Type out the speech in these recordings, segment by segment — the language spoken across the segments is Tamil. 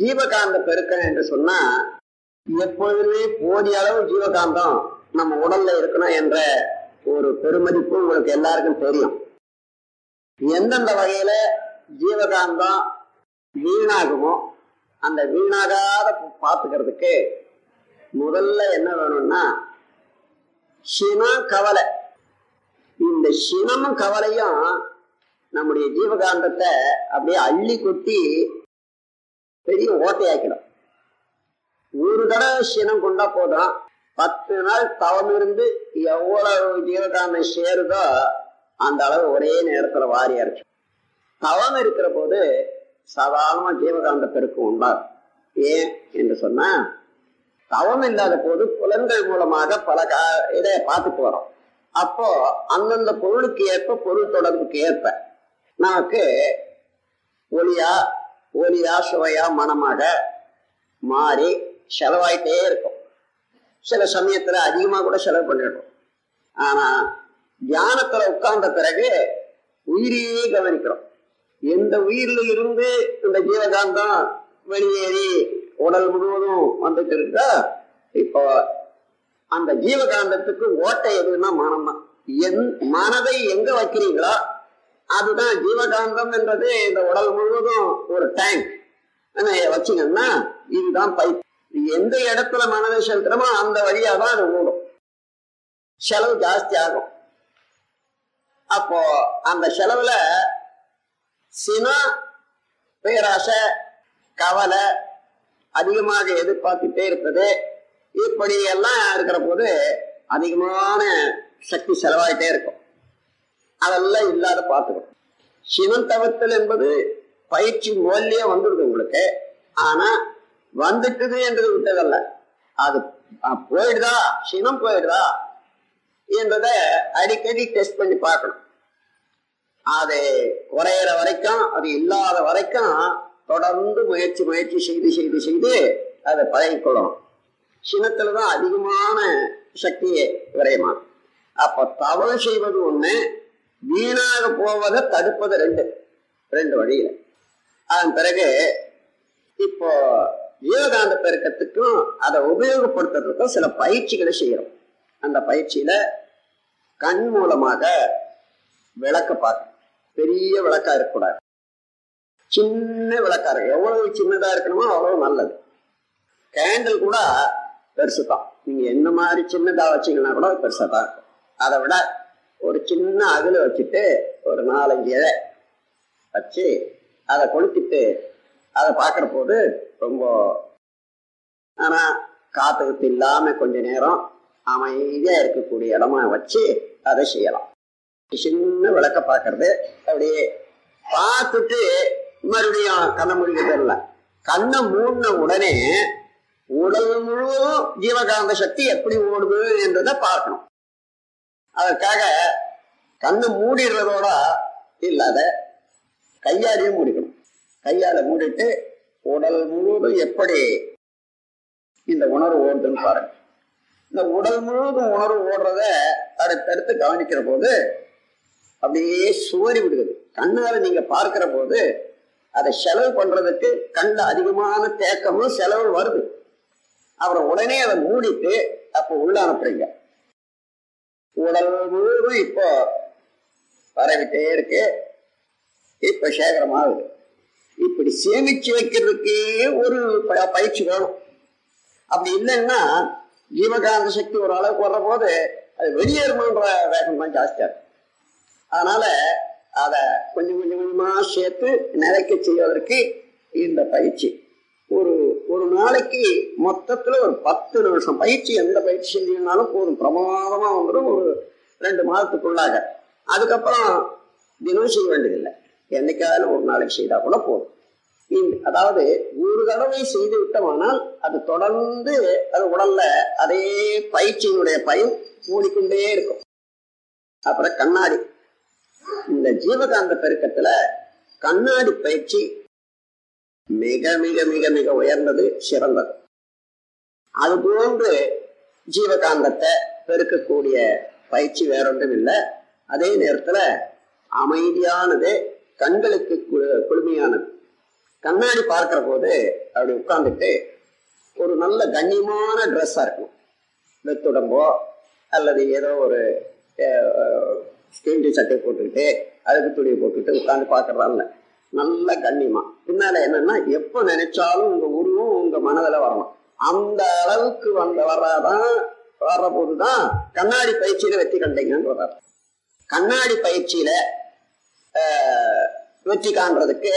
ஜீவகாந்த பெருக்கம் என்று சொன்னா எப்பொழுதுமே போதிய அளவு ஜீவகாந்தம் நம்ம உடல்ல இருக்கணும் என்ற ஒரு பெருமதிப்பு உங்களுக்கு எல்லாருக்கும் தெரியும். எந்தெந்த வகையில ஜீவகாந்தம் வீணாகுமோ அந்த வீணாகாத பார்த்துக்கிறதுக்கு முதல்ல என்ன வேணும்னா சினம் கவலை இந்த சினமும் கவலையும் நம்முடைய ஜீவகாந்தத்தை அப்படியே அள்ளி கொட்டி பெரிய ஓட்டையாக்கிடும் ஒரு தடவை சினம் கொண்டா போதும். பத்து நாள் தவம் இருந்து எவ்வளவு ஜீவகாந்தம் சேருதோ அந்த அளவு ஒரே நேரத்துல வாரி அரைச்சு தவம் இருக்கிற போது சாதாரணமா ஜீவகாந்த பெருக்கம் உண்டாகும். ஏன் என்று சொன்னா தவம் இல்லாத போது புலன்கள் மூலமாக பல கா இதை பார்த்துட்டு வரோம். அப்போ அந்தந்த பொருளுக்கு ஏற்ப பொருள் தொடர்புக்கு ஏற்ப நமக்கு ஒளியா ஒலியா சுவையா மனமாக மாறி செலவாயிட்டே இருக்கும். சில சமயத்துல அதிகமா கூட செலவு பண்ணிடுறோம் ஆனா தியானத்துல உட்கார்ந்த பிறகு உயிரையே கவனிக்கிறோம். எந்த உயிரில இருந்து இந்த ஜீவகாந்தம் வெளியேறி உடல் முழுவதும் வந்துட்டு இருக்கா? இப்போ அந்த ஜீவகாந்தத்துக்கு ஓட்டை எதுன்னா மனம் தான் என் மனதை எங்க வைக்கிறீங்களோ அதுதான் ஜீவகாந்தம் என்றது இந்த உடல் முழுவதும் ஒரு டேங்க் வச்சுங்கன்னா இதுதான் பைப். எந்த இடத்துல மனதை செலுத்துறமோ அந்த வழியா தான் அது ஓடும். செலவு ஜாஸ்தி ஆகும். அப்போ அந்த செலவுல சினம் பேராசை கவலை அதிகமாக எதிர்பார்த்துட்டே இருப்பது இப்படி எல்லாம் இருக்கிற போது அதிகமான சக்தி செலவாயிட்டே இருக்கும். அதெல்லாம் இல்லாத பார்த்துக்கணும் சிவன் தவத்தல் என்பது பயிற்சி மூலியே வந்துடுது உங்களுக்கு. ஆனா வந்துட்டுது என்றது விட்டதல்ல. அது போயிடுதா? சினம் போயிடுதா? என்றத அடிக்கடி டெஸ்ட் பண்ணி பார்க்கணும். அது குறையிற வரைக்கும் அது இல்லாத வரைக்கும் தொடர்ந்து முயற்சி முயற்சி செய்து செய்து செய்து அதை பழகிக்கொள்ளணும். சினத்துல தான் அதிகமான சக்தியை விரயமாகும். அப்ப தவறு செய்வது ஒண்ணு வீணாக போவதை தடுப்பது ரெண்டு. ரெண்டு வழியில. அதன் பிறகு இப்போ ஜீவகாந்த பெருக்கத்துக்கும் அதை உபயோகப்படுத்துறதுக்கும் சில பயிற்சிகளை செய்யறோம். அந்த பயிற்சியில கண் மூலமாக விளக்க பார்க்கணும். பெரிய விளக்கா இருக்கக்கூடாது. சின்ன விளக்கா இருக்கு எவ்வளவு சின்னதா இருக்கணுமோ அவ்வளவு நல்லது. கேண்டில் கூட பெருசு தான் நீங்க என்ன மாதிரி சின்னதா வச்சீங்கன்னா கூட பெருசா தான் இருக்கும். அதை விட ஒரு சின்ன அகல வச்சுட்டு ஒரு நாலஞ்சு இலை வச்சு அதை கொளுத்திட்டு அதை பார்க்குற போது ரொம்ப ஆனால் காற்று குத்து இல்லாமல் கொஞ்ச நேரம் அமைதியாக இருக்கக்கூடிய இடமா வச்சு அதை செய்யலாம். சின்ன விளக்க பார்க்கறது. அப்படியே பார்த்துட்டு மறுபடியும் கண்ணை முடிக்கிறதில்ல கண்ணை மூடின உடனே உடல் முழுவதும் ஜீவகாந்த சக்தி எப்படி ஓடுது என்றதை பார்க்கணும். அதற்காக கண்ணு மூடிடுறதோட இல்லாத கையாலையும் மூடிக்கணும். கையால மூடிட்டு உடல் முழுவதும் எப்படி இந்த உணர்வு ஓடுதுன்னு பாருங்க. இந்த உடல் முழுவதும் உணர்வு ஓடுறத அடுத்தடுத்து கவனிக்கிற போது அப்படியே சுவரி விடுகிறது கண்ணால நீங்க பார்க்கிற போது அதை செலவு பண்றதுக்கு கண்ட அதிகமான தேக்கமும் செலவு வருது. அப்புறம் உடனே அதை மூடிட்டு அப்ப உள்ள அனுப்புறீங்க. உடல் முழுவதும் இப்போ பரவிட்டே இருக்கு. இப்ப சேகரமாகுது. இப்படி சேமிச்சு வைக்கிறதுக்கே ஒரு ப- பயிற்சி வேணும். அப்படி இல்லைன்னா ஜீவகாந்த சக்தி ஒரு அளவுக்கு வர்ற போது அது வெளியேறுமன்ற வேகம் தான் ஜாஸ்தியா இருக்கும் அதனால அதை கொஞ்சம் கொஞ்சம் கொஞ்சமா சேர்த்து நிலைக்க செய்வதற்கு இந்த பயிற்சி ஒரு நாளைக்கு மொத்தத்துல ஒரு பத்து நிமிஷம். பயிற்சி எந்த பயிற்சி செஞ்சீங்கனாலும் போதும். பிரமாதமா வந்துடும் ஒரு ரெண்டு மாதத்துக்குள்ளாக. அதுக்கப்புறம் தினம் செய்ய வேண்டியதில்லை. என்னைக்காவது ஒரு நாளைக்கு செய்தா கூட போதும். அதாவது ஒரு தடவை செய்து விட்டோமானால் அது தொடர்ந்து அது உடல்ல அதே பயிற்சியினுடைய பயன் மூடிக்கொண்டே இருக்கும். அப்புறம் கண்ணாடி. இந்த ஜீவகாந்த பெருக்கத்துல கண்ணாடி பயிற்சி மிக மிக மிக மிக உயர்ந்தது சிறந்தது. அது போன்று ஜீவகாந்தத்தை பெருக்கக்கூடிய பயிற்சி வேறொன்றும் இல்லை அதே நேரத்துல அமைதியானது கண்களுக்கு குளுமையானது. கண்ணாடி பார்க்கிற போது அப்படி உட்கார்ந்துட்டு ஒரு நல்ல கண்ணியமான ட்ரெஸ்ஸா இருக்கும் வெத்துடம்போ அல்லது ஏதோ ஒரு ஸ்கீன் சட்டை போட்டுக்கிட்டு அழுக்கு துணியை போட்டுக்கிட்டு உட்காந்து பார்க்கறதால. நல்ல கண்ணியமா பின்னால என்னன்னா எப்ப நினைச்சாலும் உங்க உருவம் உங்க மனதில் வரணும். அந்த அளவுக்கு வந்த வர்றாதான் வர்ற போதுதான் கண்ணாடி பயிற்சியில வெற்றி கண்டீங்கன்னு வர்றாரு கண்ணாடி பயிற்சியில வெற்றி காண்றதுக்கு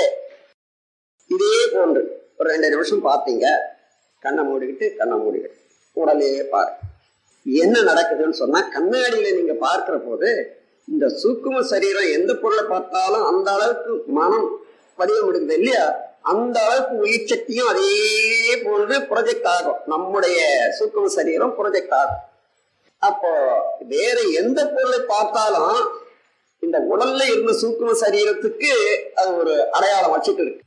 இதே போன்று ஒரு ரெண்டு நிமிஷம் பார்த்தீங்க. கண்ணை மூடிக்கிட்டு கண்ணை மூடிக்கிட்டு. உடலையே பாரு. என்ன நடக்குதுன்னு சொன்னா கண்ணாடியில நீங்க பார்க்கிற போது இந்த சூக்கும சரீரம் எந்த பொருளை பார்த்தாலும் அந்த அளவுக்கு மனம் பதிய முடியுது இல்லையா? அந்த அளவுக்கு உயிர் சக்தியும் அதே போன்று ப்ரொஜெக்ட் ஆகும். நம்முடைய சூக்கும சரீரம் ப்ரொஜெக்ட் ஆகும். அப்போ வேற எந்த பொருளை பார்த்தாலும் இந்த உடல்ல இருந்த சூக்கும சரீரத்துக்கு அது ஒரு அடையாளம் வச்சுட்டு இருக்கு.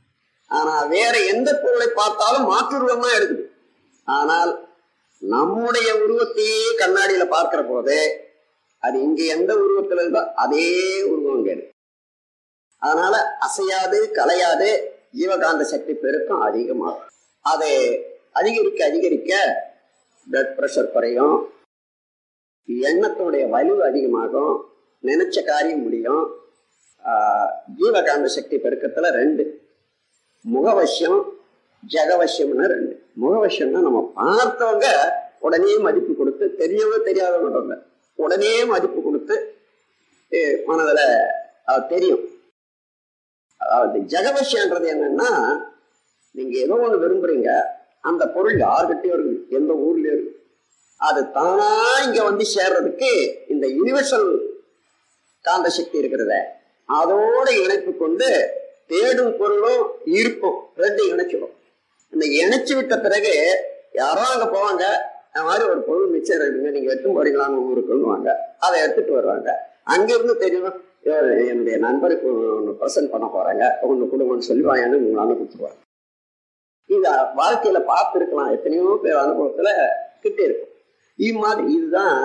ஆனா வேற எந்த பொருளை பார்த்தாலும் மாற்றுருவம் எடுக்குது. ஆனால் நம்முடைய உருவத்தையே கண்ணாடியில பார்க்கிற போது அது இங்க எந்த உருவத்துல இருந்தோ அதே உருவம் கேடு அதனால அசையாது கலையாது ஜீவகாந்த சக்தி பெருக்கம் அதிகமாகும். அது அதிகரிக்க அதிகரிக்க பிளட் ப்ரெஷர் குறையும். எண்ணத்தோடைய வலிவு அதிகமாகும். நினைச்ச காரியம் முடியும். ஆஹ் ஜீவகாந்த சக்தி பெருக்கத்துல ரெண்டு. முகவசியம் ஜெகவசியம்னு ரெண்டு. முகவசியம்னா நம்ம பார்த்தவங்க உடனே மதிப்பு கொடுத்து தெரியவங்க தெரியாதவங்க உடனே மதிப்பு கொடுத்து மனதில் மனதுல தெரியும். அதாவது ஜெகவசியன்றது என்னன்னா நீங்க ஏதோ ஒண்ணு விரும்புறீங்க அந்த பொருள் யார்கிட்டயும் இருக்கு எந்த ஊர்லயும் இருக்கு. அது தானா இங்க வந்து சேர்றதுக்கு இந்த யூனிவர்சல் காந்த சக்தி இருக்கிறத அதோட இணைப்பு கொண்டு தேடும் பொருளும் ஈர்ப்பும் ரெண்டு இணைச்சிடும் இந்த இணைச்சு விட்ட பிறகு யாரோ அங்க போவாங்க இந்த மாதிரி ஒரு பொருள் மிச்சம் இருக்குங்க நீங்க எடுத்து போறீங்களான்னு ஊருக்குன்னுவாங்க அதை எடுத்துட்டு வருவாங்க. அங்கிருந்து தெரியும் என்னுடைய நண்பருக்கு ஒன்று ப்ரெசென்ட் பண்ண போறாங்க. ஒன்று கொடுங்கன்னு சொல்லி வாங்கன்னு உங்களால கொடுத்துருவாங்க இத வாழ்க்கையில பார்த்துருக்கலாம். எத்தனையோ பேர் அனுபவத்துல கிட்டே இருக்கும். இது மாதிரி இதுதான்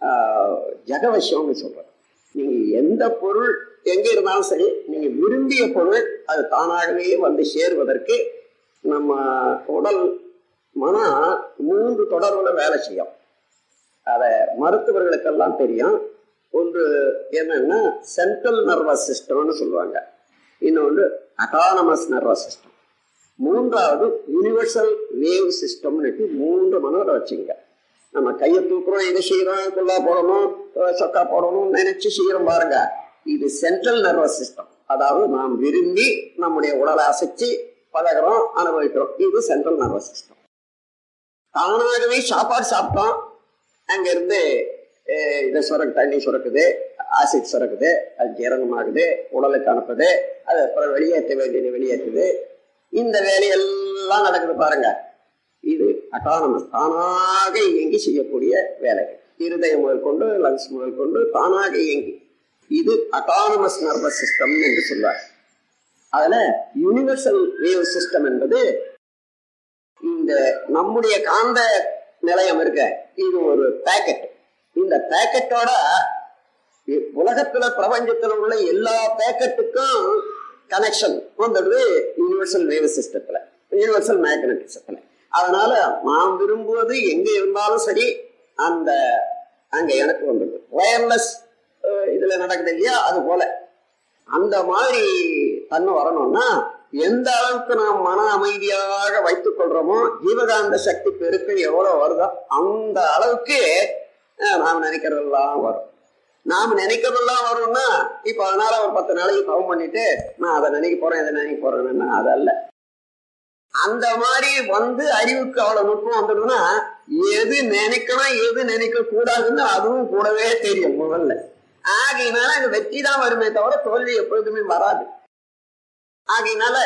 ஆஹ், ஜெகவசியம்னு சொல்றேன் நீங்க எந்த பொருள் எங்க இருந்தாலும் சரி நீங்க விரும்பிய பொருள் அது தானாகவே வந்து சேருவதற்கு நம்ம உடல் மனம் மூன்று தொடர்புல வேலை செய்யும். அத மருத்துவர்களுக்கெல்லாம் தெரியும். ஒன்று என்னன்னா சென்ட்ரல் நர்வஸ் சிஸ்டம்னு சொல்லுவாங்க. இன்னொன்று அட்டானமஸ் நர்வஸ் சிஸ்டம் மூன்றாவது யூனிவர்சல் வேவ் சிஸ்டம்னுட்டு மூன்று மனதில் வச்சுங்க நம்ம கையை தூக்குறோம் இதை செய்யறோம் குள்ளா போடணும் சொக்கா போடணும் நினைச்சு செய்யறோம் பாருங்க. இது சென்ட்ரல் நர்வஸ் சிஸ்டம் அதாவது நாம் விரும்பி நம்முடைய உடலை அசைச்சு பழகிறோம் அனுபவிக்கிறோம். இது சென்ட்ரல் நர்வஸ் சிஸ்டம் தானாகவே சாப்பாடு சாப்பிட்டோம். அங்கிருந்து இதை சுரக்கு தண்ணி சுரக்குது ஆசிட் சுரக்குது அது ஜீரணமாகுது உடலுக்கு அனுப்புது அது அப்புறம் வெளியேற்ற வேண்டியது வெளியேற்றுது. இந்த வேலையெல்லாம் நடக்குது பாருங்க. இது அட்டானமஸ் தானாக இயங்கி செய்யக்கூடிய வேலைகள் இருதயம் முதல் கொண்டு லங்ஸ் முதல் கொண்டு தானாக இயங்கி. இது அட்டானமஸ் நர்வஸ் சிஸ்டம் என்று சொல்வார். அதுல யூனிவர்சல் வேவ் சிஸ்டம் என்பது இந்த நம்முடைய காந்த நிலையம் இருக்க. இது ஒரு பேக்கெட் இந்த பேக்கெட்டோட உலகத்துல பிரபஞ்சத்துல உள்ள எல்லா பேக்கெட்டுக்கும் கனெக்ஷன் வந்துடுது யூனிவர்சல் வேவ் சிஸ்டத்துல யூனிவர்சல் மேக்னட்டிசத்துல அதனால நான் விரும்புவது எங்க இருந்தாலும் சரி அந்த அங்க எனக்கு வந்துடுது வயர்லெஸ் இதுல நடக்குது இல்லையா? அது போல. அந்த மாதிரி தன்மை வரணும்னா எந்த அளவுக்கு நாம் மன அமைதியாக வைத்துக் கொள்றோமோ ஜீவகாந்த சக்தி பெருக்கம் எவ்வளவு வருதோ அந்த அளவுக்கு நாம் நினைக்கிறதெல்லாம் வரும். நாம் நினைக்கிறதெல்லாம் வரும்னா இப்ப அதனால ஒரு பத்து நாளைக்கு தவம் பண்ணிட்டு நான் அதை நினைக்க போறேன் இதை நினைக்க போறேன்னா அதல்ல அந்த மாதிரி வந்து அறிவுக்கு அவ்வளவு நுட்பம் வந்துடும்னா எது நினைக்கணும் எது நினைக்க கூடாதுன்னு அதுவும் கூடவே தெரியும் முதல்ல. ஆகையினால அங்க வெற்றி தான் வருமே தவிர தோல்வி எப்பொழுதுமே வராது. ஆகையினால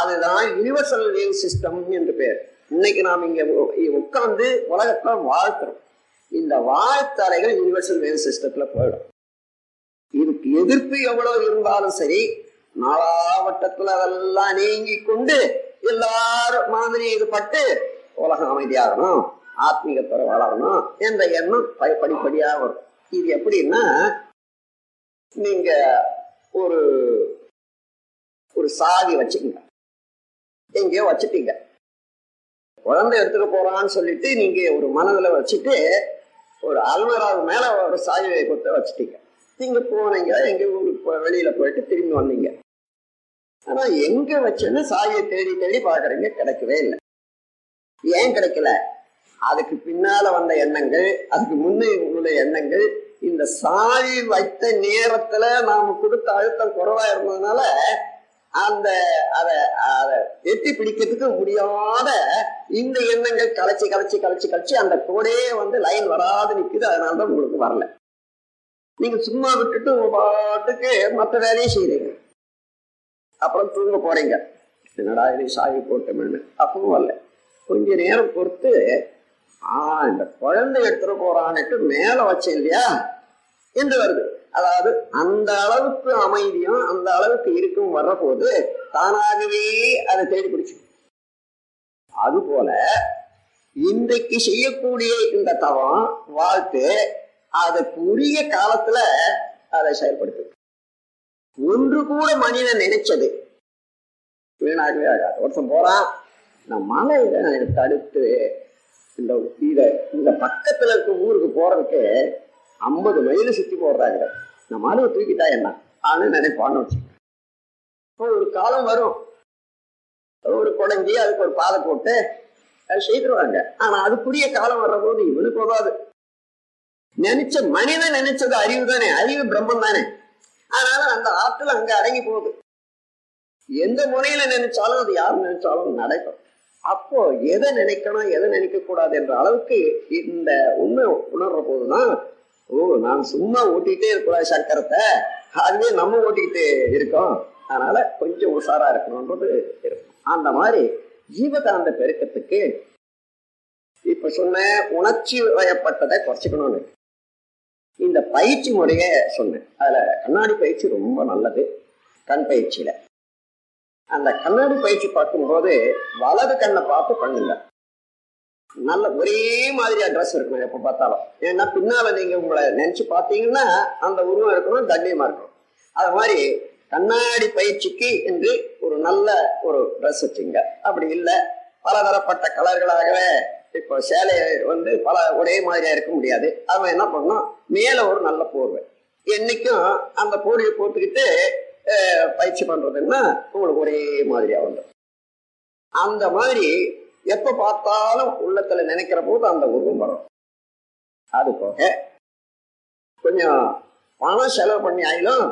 அதுதான் யுனிவர்சல் வேவ் சிஸ்டம் என்று பேர். இன்னைக்கு நாம் இங்க உட்கார்ந்து உலகத்தை வாழ்த்துறோம் இந்த வாழ்த்தறைகள் யூனிவர்சல் வேவ் சிஸ்டத்துல போயிடும். இதுக்கு எதிர்ப்பு எவ்வளவு இருந்தாலும் சரி நாலாவட்டத்துல அதெல்லாம் நீங்கி கொண்டு எல்லாரும் மாதிரி இது பட்டு உலகம் அமைதியாகணும் ஆத்மீகத்துறை வளரணும் என்ற எண்ணம் ப- படிப்படியா வரும். இது எப்படின்னா நீங்க ஒரு ஒரு சாவி வச்சுக்கங்க. எங்கேயோ வச்சுட்டீங்க. குழந்தை எடுத்துக்க போறான்னு சொல்லிட்டு நீங்க ஒரு மனதுல வச்சுட்டு ஒரு அல்மராவு மேல ஒரு சாயுவை கொத்த வச்சுட்டீங்க. நீங்க போனீங்க எங்க ஊருக்கு போ- வெளியில போயிட்டு திரும்பி வந்தீங்க. ஆனா எங்க வச்சேன்னு சாயை தேடி தேடி பாக்குறீங்க கிடைக்கவே இல்லை. ஏன் கிடைக்கல? அதுக்கு பின்னால வந்த எண்ணங்கள் அதுக்கு முன்னே உள்ள எண்ணங்கள் இந்த சாவி வைத்த நேரத்துல நாம கொடுத்த அழுத்தம் குறைவா இருந்ததுனால அந்த அதை அதை எட்டி பிடிக்கிறதுக்கு முடியாத இந்த எண்ணங்கள் கலைச்சி கலைச்சி கலைச்சி கலைச்சி அந்த கோடே வந்து லைன் வராது நிக்குது. அதனாலதான் உங்களுக்கு வரல. நீங்க சும்மா விட்டுட்டு பாட்டுக்கு மற்ற வேலையை செய்யறீங்க அப்புறம் தூங்க போறீங்க. என்னடா இது சாகி போட்டோம்னு. அப்பவும் வரல. கொஞ்ச நேரம் பொறுத்து ஆ இந்த குழந்தை எடுத்துட்டு போறான்னுட்டு மேல வச்சேன் இல்லையா? என்று வருது. அதாவது அந்த அளவுக்கு அமைதியும் அந்த அளவுக்கு இருக்கும் வர்றபோது தானாகவே அதை தேடி பிடிச்சு. அதுபோல இன்றைக்கு செய்யக்கூடிய இந்த தவம் வாழ்த்து அதற்குரிய உரிய காலத்துல அதை செயல்படுத்து. ஒன்று கூட மனிதன் நினைச்சது வீணாகவே ஆகாது. ஒருத்தன் போறான் நான் மலையில தடுத்து இந்த இத இந்த பக்கத்துல இருக்க ஊருக்கு போறதுக்கு ஐம்பது மைல் சுத்தி போடுறாங்க. நம்ம மனுவை தூக்கிட்டா என்ன? ஆனு நினைப்பான்னு வச்சு. ஒரு காலம் வரும். ஒரு குடஞ்சி அதுக்கு ஒரு பாதை போட்டு அது செய்திருவாங்க. ஆனா அதுக்குரிய காலம் வர்ற போது இவனுக்கு உதவாது. நினைச்ச மனிதன் நினைச்சது அறிவு தானே? அறிவு பிரம்மம் தானே? அதனால அந்த ஆற்றல் அங்க அடங்கி போகுது. எந்த முறையில நினைச்சாலும் அது யார் நினைச்சாலும் நடக்கும். அப்போ எதை நினைக்கணும் எதை நினைக்க கூடாது என்ற அளவுக்கு இந்த உண்மை உணர்ற போதுதான் ஓ நான் சும்மா ஓட்டிக்கிட்டே இருக்கக்கூடாது சக்கரத்தை அதுவே நம்ம ஓட்டிக்கிட்டு இருக்கோம். அதனால கொஞ்சம் உஷாரா இருக்கணும்ன்றது இருக்கும். அந்த மாதிரி ஜீவகாந்த பெருக்கத்துக்கு இப்ப சொன்ன உணர்ச்சி வயப்பட்டதை குறைச்சிக்கணும்னு. இந்த பயிற்சி முறைய சொன்னேன். அதுல கண்ணாடி பயிற்சி ரொம்ப நல்லது. கண் பயிற்சியில. அந்த கண்ணாடி பயிற்சி பார்க்கும்போது வலது கண்ணை பார்த்து பண்ணுங்க. நல்ல ஒரே மாதிரியா ட்ரெஸ் இருக்கணும் எப்ப பார்த்தாலும். ஏன்னா பின்னால நீங்க உங்களை நினைச்சு பார்த்தீங்கன்னா அந்த உருவம் இருக்கணும் கண்ணியமா இருக்கணும். அது மாதிரி கண்ணாடி பயிற்சிக்கு என்று ஒரு நல்ல ஒரு ட்ரெஸ் வச்சுங்க. அப்படி இல்லை பலதரப்பட்ட கலர்களாகவே இப்போ சேலையை வந்து பல ஒரே மாதிரியா இருக்க முடியாது. அவன் என்ன பண்ணணும் மேல ஒரு நல்ல போர்வை. என்னைக்கும் அந்த போர்வையை போட்டுக்கிட்டு பயிற்சி பண்றதுன்னா உங்களுக்கு ஒரே மாதிரியா வந்துடும். அந்த மாதிரி எப்ப பார்த்தாலும் உள்ளத்துல நினைக்கிற போது அந்த உருவம் வரும். அது போக கொஞ்சம் பணம் செலவு பண்ணி ஆயிலும்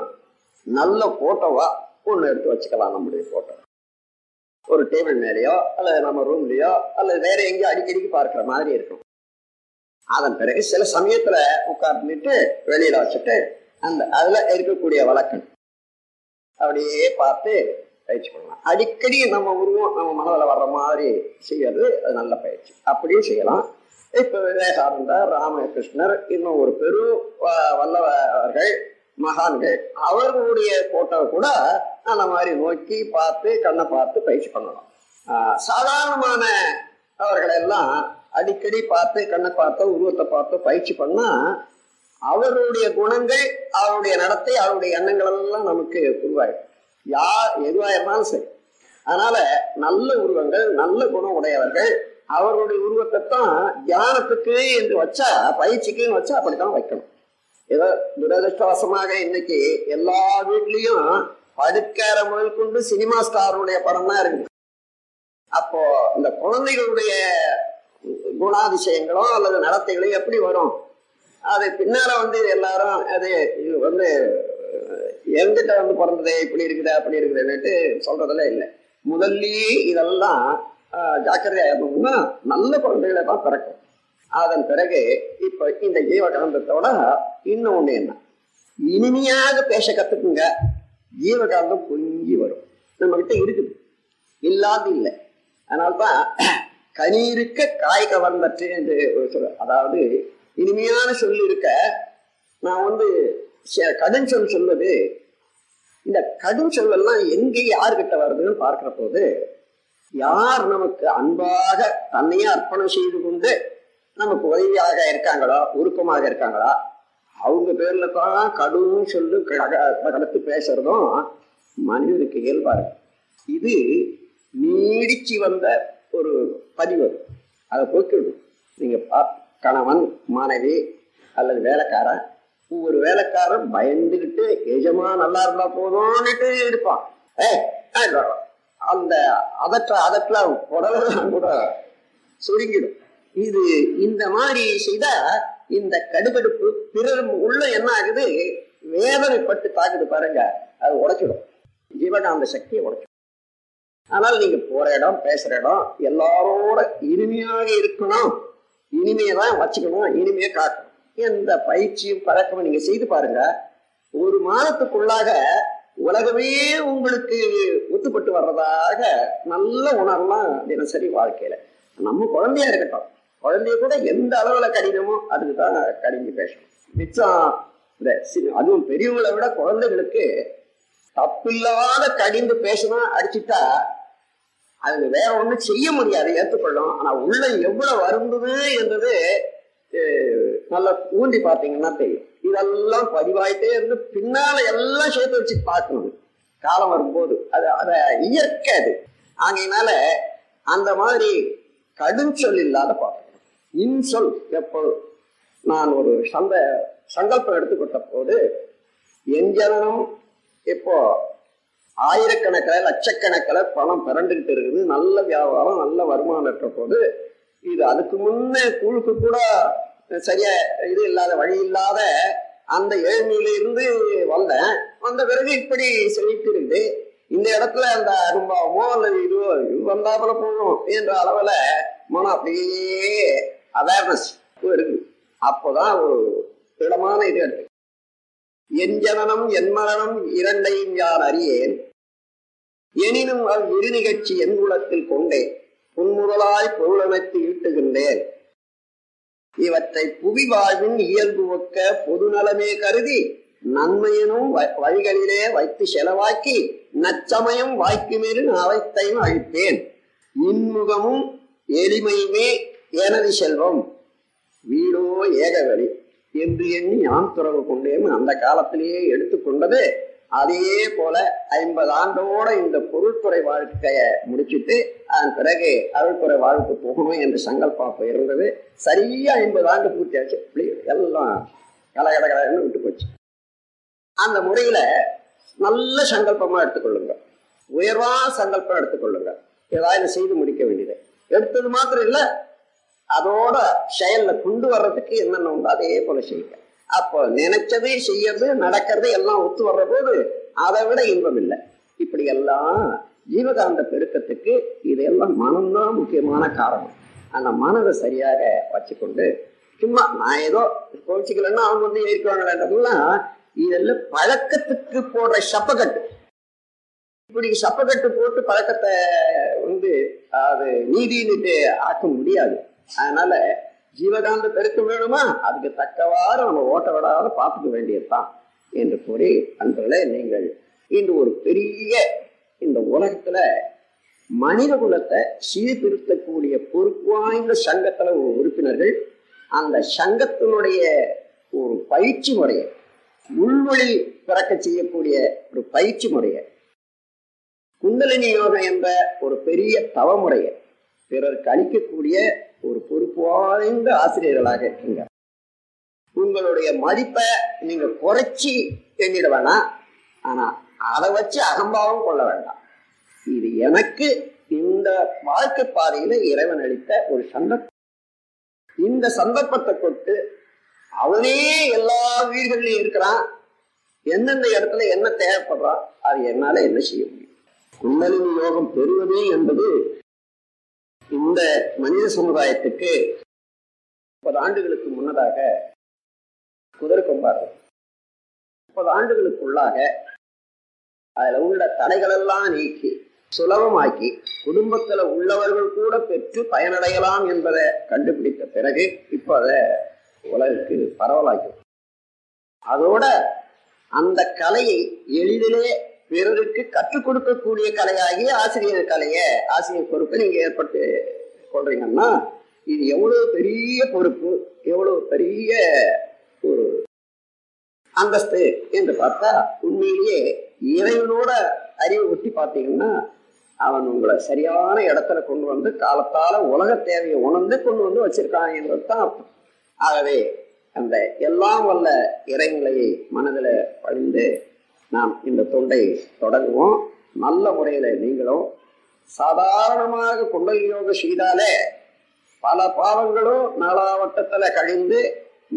நல்ல போட்டோவா ஒன்று எடுத்து வச்சுக்கலாம் நம்முடைய போட்டோ ஒரு டேபிள் மேலேயோ அல்லது நம்ம ரூம்லேயோ அல்லது வேற எங்கேயோ அடிக்கடிக்கு பார்க்குற மாதிரி இருக்கும். அதன் பிறகு சில சமயத்தில் உட்கார்ந்துட்டு வெளியில் வச்சுட்டு அந்த அதில் இருக்கக்கூடிய வழக்கம் அப்படியே பார்த்து பயிற்சி பண்ணலாம். அடிக்கடி நம்ம உருவம் நம்ம மனதில் வர்ற மாதிரி செய்யறது அது நல்ல பயிற்சி. அப்படியும் செய்யலாம். இப்போ விவேகானந்தர் ராமகிருஷ்ணர் இன்னும் ஒரு பெரும் வ- வல்லவர்கள் மகான்கள் அவர்களுடைய போட்டோ கூட அந்த மாதிரி நோக்கி பார்த்து கண்ணை பார்த்து பயிற்சி பண்ணலாம். சாதாரணமான அவர்களெல்லாம் அடிக்கடி பார்த்து கண்ணை பார்த்து உருவத்தை பார்த்து பயிற்சி பண்ணா அவருடைய குணங்கள் அவருடைய நடத்தை அவருடைய எண்ணங்கள் எல்லாம் நமக்கு உருவாயிடும். யார் எதுவா இருந்தாலும் சரி. அதனால நல்ல உருவங்கள் நல்ல குணம் உடையவர்கள். அவருடைய உருவத்தை தான் தியானத்துக்கு என்று வச்சா பயிற்சிக்குன்னு வச்சா அப்படித்தான் வைக்கணும். ஏதோ துரதிருஷ்டவசமாக இன்னைக்கு எல்லா வீட்லயும் படுக்கிற முதல் கொண்டு சினிமா ஸ்டாருடைய படம் தான் இருக்குது அப்போ இந்த குழந்தைகளுடைய குணாதிசயங்களோ அல்லது நடத்தைகளோ எப்படி வரும்? அது பின்னால வந்து எல்லாரும் அது இது வந்து எங்கிட்ட வந்து பிறந்தது இப்படி இருக்குது அப்படி இருக்குதுன்னுட்டு சொல்றதெல்லாம் இல்லை. முதல்லயே இதெல்லாம் ஜாக்கிரதையா இருந்தோம்னா நல்ல குழந்தைகளை தான் பிறக்கும். அதன் பிறகு இப்ப இந்த ஜீவகாந்தத்தோட இன்னொன்னு என்ன? இனிமையாக பேச கத்துக்குங்க. ஜீவகாந்தம் பொங்கி வரும். நம்ம கிட்ட இருக்குது. இல்லாத இல்லை. அதனால்தான் கனி இருக்க காய் கவர்ந்தற்று என்று ஒரு சொல்ல அதாவது இனிமையான சொல் இருக்க நான் வந்து கடன் சொல் சொல்வது இந்த கடும் சொல்லெல்லாம் எங்கே யார்கிட்ட வருதுன்னு பார்க்கிற போது யார் நமக்கு அன்பாக தன்னையே அர்ப்பணம் செய்து கொண்டு நமக்கு உதவியாக இருக்காங்களோ உருக்கமாக இருக்காங்களோ அவங்க பேர்ல தான் கடும் சொல்லு கடத்து பேசுறதும் மனிதனுக்கு இயல்பா இருக்கு இது நீடிச்சு வந்த ஒரு பதிவு அது. அதை போக்கிவிடும் நீங்க பா- கணவன் மனைவி அல்லது வேலைக்காரன் ஒவ்வொரு வேலைக்காரன் பயந்துகிட்டு எஜமா நல்லா இருந்தா போதும்னுட்டு இருப்பான். ஏ அந்த அதற்ற அதற்ற உடலெல்லாம் கூட சுருங்கிடும். இது இந்த மாதிரி செய்தா இந்த கடுகடுப்பு பிறர் உள்ள என்ன ஆகுது? வேதனைப்பட்டு தாக்குது பாருங்க. அது உடைச்சிடும். ஜீவகாந்த சக்தியை உடைச்சிடும். ஆனால் நீங்க போற இடம் பேசுற இடம் எல்லாரோட இனிமையாக இருக்கணும். இனிமையை தான் வச்சுக்கணும். இனிமையை காக்கணும். எந்த பயிற்சியும் பழக்கமும் நீங்க செய்து பாருங்க. ஒரு மாதத்துக்குள்ளாக உலகமே உங்களுக்கு ஒத்துப்பட்டு வர்றதாக நல்ல உணரலாம் தினசரி வாழ்க்கையில. நம்ம குழந்தையா இருக்கட்டும். குழந்தைய கூட எந்த அளவுல கடினமோ அதுக்கு தான் கடிஞ்சு பேசணும். மிச்சம் இந்த அதுவும் பெரியவங்களை விட குழந்தைகளுக்கு தப்பில்லாத கடிந்து பேசினா அடிச்சுட்டா அது வேற ஒண்ணும் செய்ய முடியாது ஏற்றுக்கொள்ளும் ஆனா உள்ள எவ்வளவு வருந்தது என்றது நல்லா ஊண்டி பார்த்தீங்கன்னா தெரியும். இதெல்லாம் பதிவாயிட்டே இருந்து பின்னால எல்லாம் சேர்த்து வச்சு பார்க்கணும். காலம் வரும்போது. அது அதை இயற்கை அது. ஆகையினால அந்த மாதிரி கடும் சொல் இல்லாத பார்க்கணும் இன்சொல் எப்பொழுது? நான் ஒரு சந்த சங்கல்பம் எடுத்துக்கொண்ட போது என் ஜனனம் இப்போ ஆயிரக்கணக்கில் லட்சக்கணக்கில் பணம் பிறண்டுகிட்டு இருக்குது. நல்ல வியாபாரம் நல்ல வருமானம் இருக்கிற போது இது அதுக்கு முன்னே கூழுக்கு கூட சரியா இது இல்லாத வழி இல்லாத அந்த ஏழ்மையில இருந்து வந்தேன். வந்த பிறகு இப்படி செழித்து இருந்து இந்த இடத்துல அந்த அரும்பாவமோ அல்லது இதுவோ இது வந்தாப்புல போகணும் என்ற அளவுல மனம் அப்படியே அவேர்னஸ் இருக்கு அப்போதான் ஒரு திடமான இது இருக்கு. என் ஜனனம் என் மரணம் இரண்டையும் யார் அறியேன்? எனினும் அவ் இரு நிகழ்ச்சி என் குலத்தில் கொண்டே புன்முதலாய் பொருளமைத்து ஈட்டுகின்றேன். இவற்றை புவி வாழ்வின் இயல்பு ஒக்க பொது நலமே கருதி நன்மையினும் வழிகளிலே வைத்து செலவாக்கி நச்சமயம் வாய்க்குமேறு அவைத்தையும் அழிப்பேன். இன்முகமும் எளிமையுமே எனது செல்வம். வீடோ ஏகவழி என்று எண்ணி யான் துறவு கொண்டேன். அந்த காலத்திலேயே எடுத்துக்கொண்டது அதே போல ஐம்பது ஆண்டோட இந்த பொருள்துறை வாழ்க்கைய முடிச்சிட்டு அதன் பிறகு அருள்துறை வாழ்க்கை போகணும் என்று சங்கல்பம் இருந்தது. சரியா ஐம்பது ஆண்டு பூர்த்தியாச்சு இப்படி எல்லாம் கலகடகடன்னு விட்டு போச்சு. அந்த முறையில நல்ல சங்கல்பமா எடுத்துக்கொள்ளுங்க. உயர்வா சங்கல்பம் எடுத்துக்கொள்ளுங்க. ஏதாவது செய்து முடிக்க வேண்டியது. எடுத்தது மாத்திரம் இல்ல அதோட செயல்ல கொண்டு வர்றதுக்கு என்னென்ன உண்டோ அதே போல செய்யுங்க. அப்போ நினைச்சதே செய்யறது நடக்கிறது எல்லாம் ஒத்து வர்ற போது அதை விட இன்பம் இல்லை. இப்படி எல்லாம் ஜீவகாந்த பெருக்கத்துக்கு இதெல்லாம் மனம்தான் முக்கியமான காரணம். அந்த மனதை சரியாக வச்சுக்கொண்டு சும்மா நான் ஏதோ கோச்சிக்கலன்னா அவங்க வந்து ஏற்குவாங்களேன்றதெல்லாம் இதெல்லாம் பழக்கத்துக்கு போடுற சப்பக்கட்டு. இப்படி சப்பக்கட்டு போட்டு பழக்கத்தை வந்து அது நீதினுட்டு ஆக்க முடியாது. அதனால ஜீவகாந்த பெருக்கம் வேணுமா அதுக்கு தக்கவாறு நம்ம ஓட்ட விடாத பார்த்துக்க வேண்டியதுதான் என்று கூறி அன்பர்களே நீங்கள் இன்று ஒரு பெரிய இந்த உலகத்துல மனித குலத்தை சீர்திருத்தக்கூடிய பொறுப்பு வாய்ந்த சங்கத்துல ஒரு உறுப்பினர்கள் அந்த சங்கத்தினுடைய ஒரு பயிற்சி முறையை உள்வழி பிறக்க செய்யக்கூடிய ஒரு பயிற்சி முறையை குண்டலினி யோகம் என்ற ஒரு பெரிய தவமுறையை பிறருக்கு அளிக்கக்கூடிய ஒரு பொறுப்பு வாய்ந்த ஆசிரியர்களாக இருக்கீங்க. உங்களுடைய மதிப்பை நீங்க குறைச்சி எண்ணிட வேணாம். ஆனா அதை வச்சு அகம்பாவம் கொள்ள வேண்டாம். இது எனக்கு இந்த வாழ்க்கை பாதையில இறைவன் அளித்த ஒரு சந்தர்ப்பம். இந்த சந்தர்ப்பத்தை கொண்டு அவனே எல்லா வீடுகளிலும் இருக்கிறான். எந்தெந்த இடத்துல என்ன தேவைப்படுறான் அது என்னால என்ன செய்ய முடியும்? குண்டலினி யோகம் பெறுவது என்பது இந்த மனித சமுதாயத்துக்கு முப்பது ஆண்டுகளுக்கு முன்னதாக குதிரை கொம்பார்கள். முப்பது ஆண்டுகளுக்குள்ளாக அதில் உள்ள தடைகளெல்லாம் நீக்கி சுலபமாக்கி குடும்பத்தில் உள்ளவர்கள் கூட பெற்று பயனடையலாம் என்பதை கண்டுபிடித்த பிறகு இப்போ அதை உலகுக்கு பரவலாக்கி. அதோட அந்த கலையை எளிதிலே பிறருக்கு கற்றுக் கொடுக்கக்கூடிய கலையாகி ஆசிரியர் கலையை ஆசிரியர் பொறுப்பை நீங்க ஏற்பட்டு கொள்றீங்கன்னா இது எவ்வளவு பெரிய பொறுப்பு எவ்வளவு பெரிய ஒரு அந்தஸ்து என்று பார்த்தா உண்மையிலேயே இறைவனோட அறிவு ஒட்டி பார்த்தீங்கன்னா அவன் உங்களை சரியான இடத்துல கொண்டு வந்து காலத்தால உலக தேவையை உணர்ந்து கொண்டு வந்து வச்சிருக்கான் என்பது தான் ஆகவே அந்த எல்லாம் வல்ல இறைநிலையை மனதில் பழிந்து நாம் இந்த தொண்டை தொடங்குவோம். நல்ல முறையில் நீங்களும் சாதாரணமாக குண்டல் யோகம் செய்தாலே பல பாவங்களும் நாலாவட்டத்தில் கழிந்து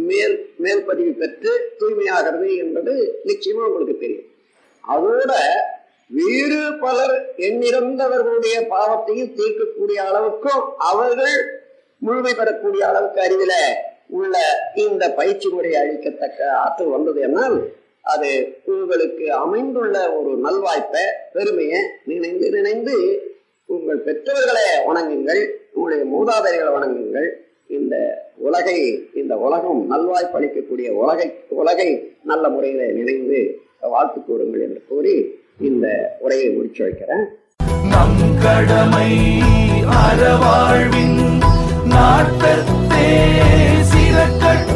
மேல் மேல் பதிவு பெற்று தூய்மையாகிறது என்பது நிச்சயமா உங்களுக்கு தெரியும். அதோட வேறு பலர் எண்ணிறந்தவர்களுடைய பாவத்தையும் தீர்க்கக்கூடிய அளவுக்கும் அவர்கள் முழுமை பெறக்கூடிய அளவுக்கு அறிவில உள்ள இந்த பயிற்சி முறை அளிக்கத்தக்க ஆற்றல் வந்தது என்னால் அது உங்களுக்கு அமைந்துள்ள ஒரு நல்வாய்ப்பை பெருமையை நினைந்து நினைந்து உங்கள் பெற்றோர்களை வணங்குங்கள் உங்களுடைய மூதாதைகளை வணங்குங்கள். இந்த உலகை இந்த உலகம் நல்வாய்ப்பு அளிக்கக்கூடிய உலகை உலகை நல்ல முறையில நினைந்து வாழ்த்து கூறுங்கள் என்று கூறி இந்த உரையை முடிச்சு வைக்கிறேன். நம் கடமை அறவாழ்வின் நாட்டத்தே சிறக்க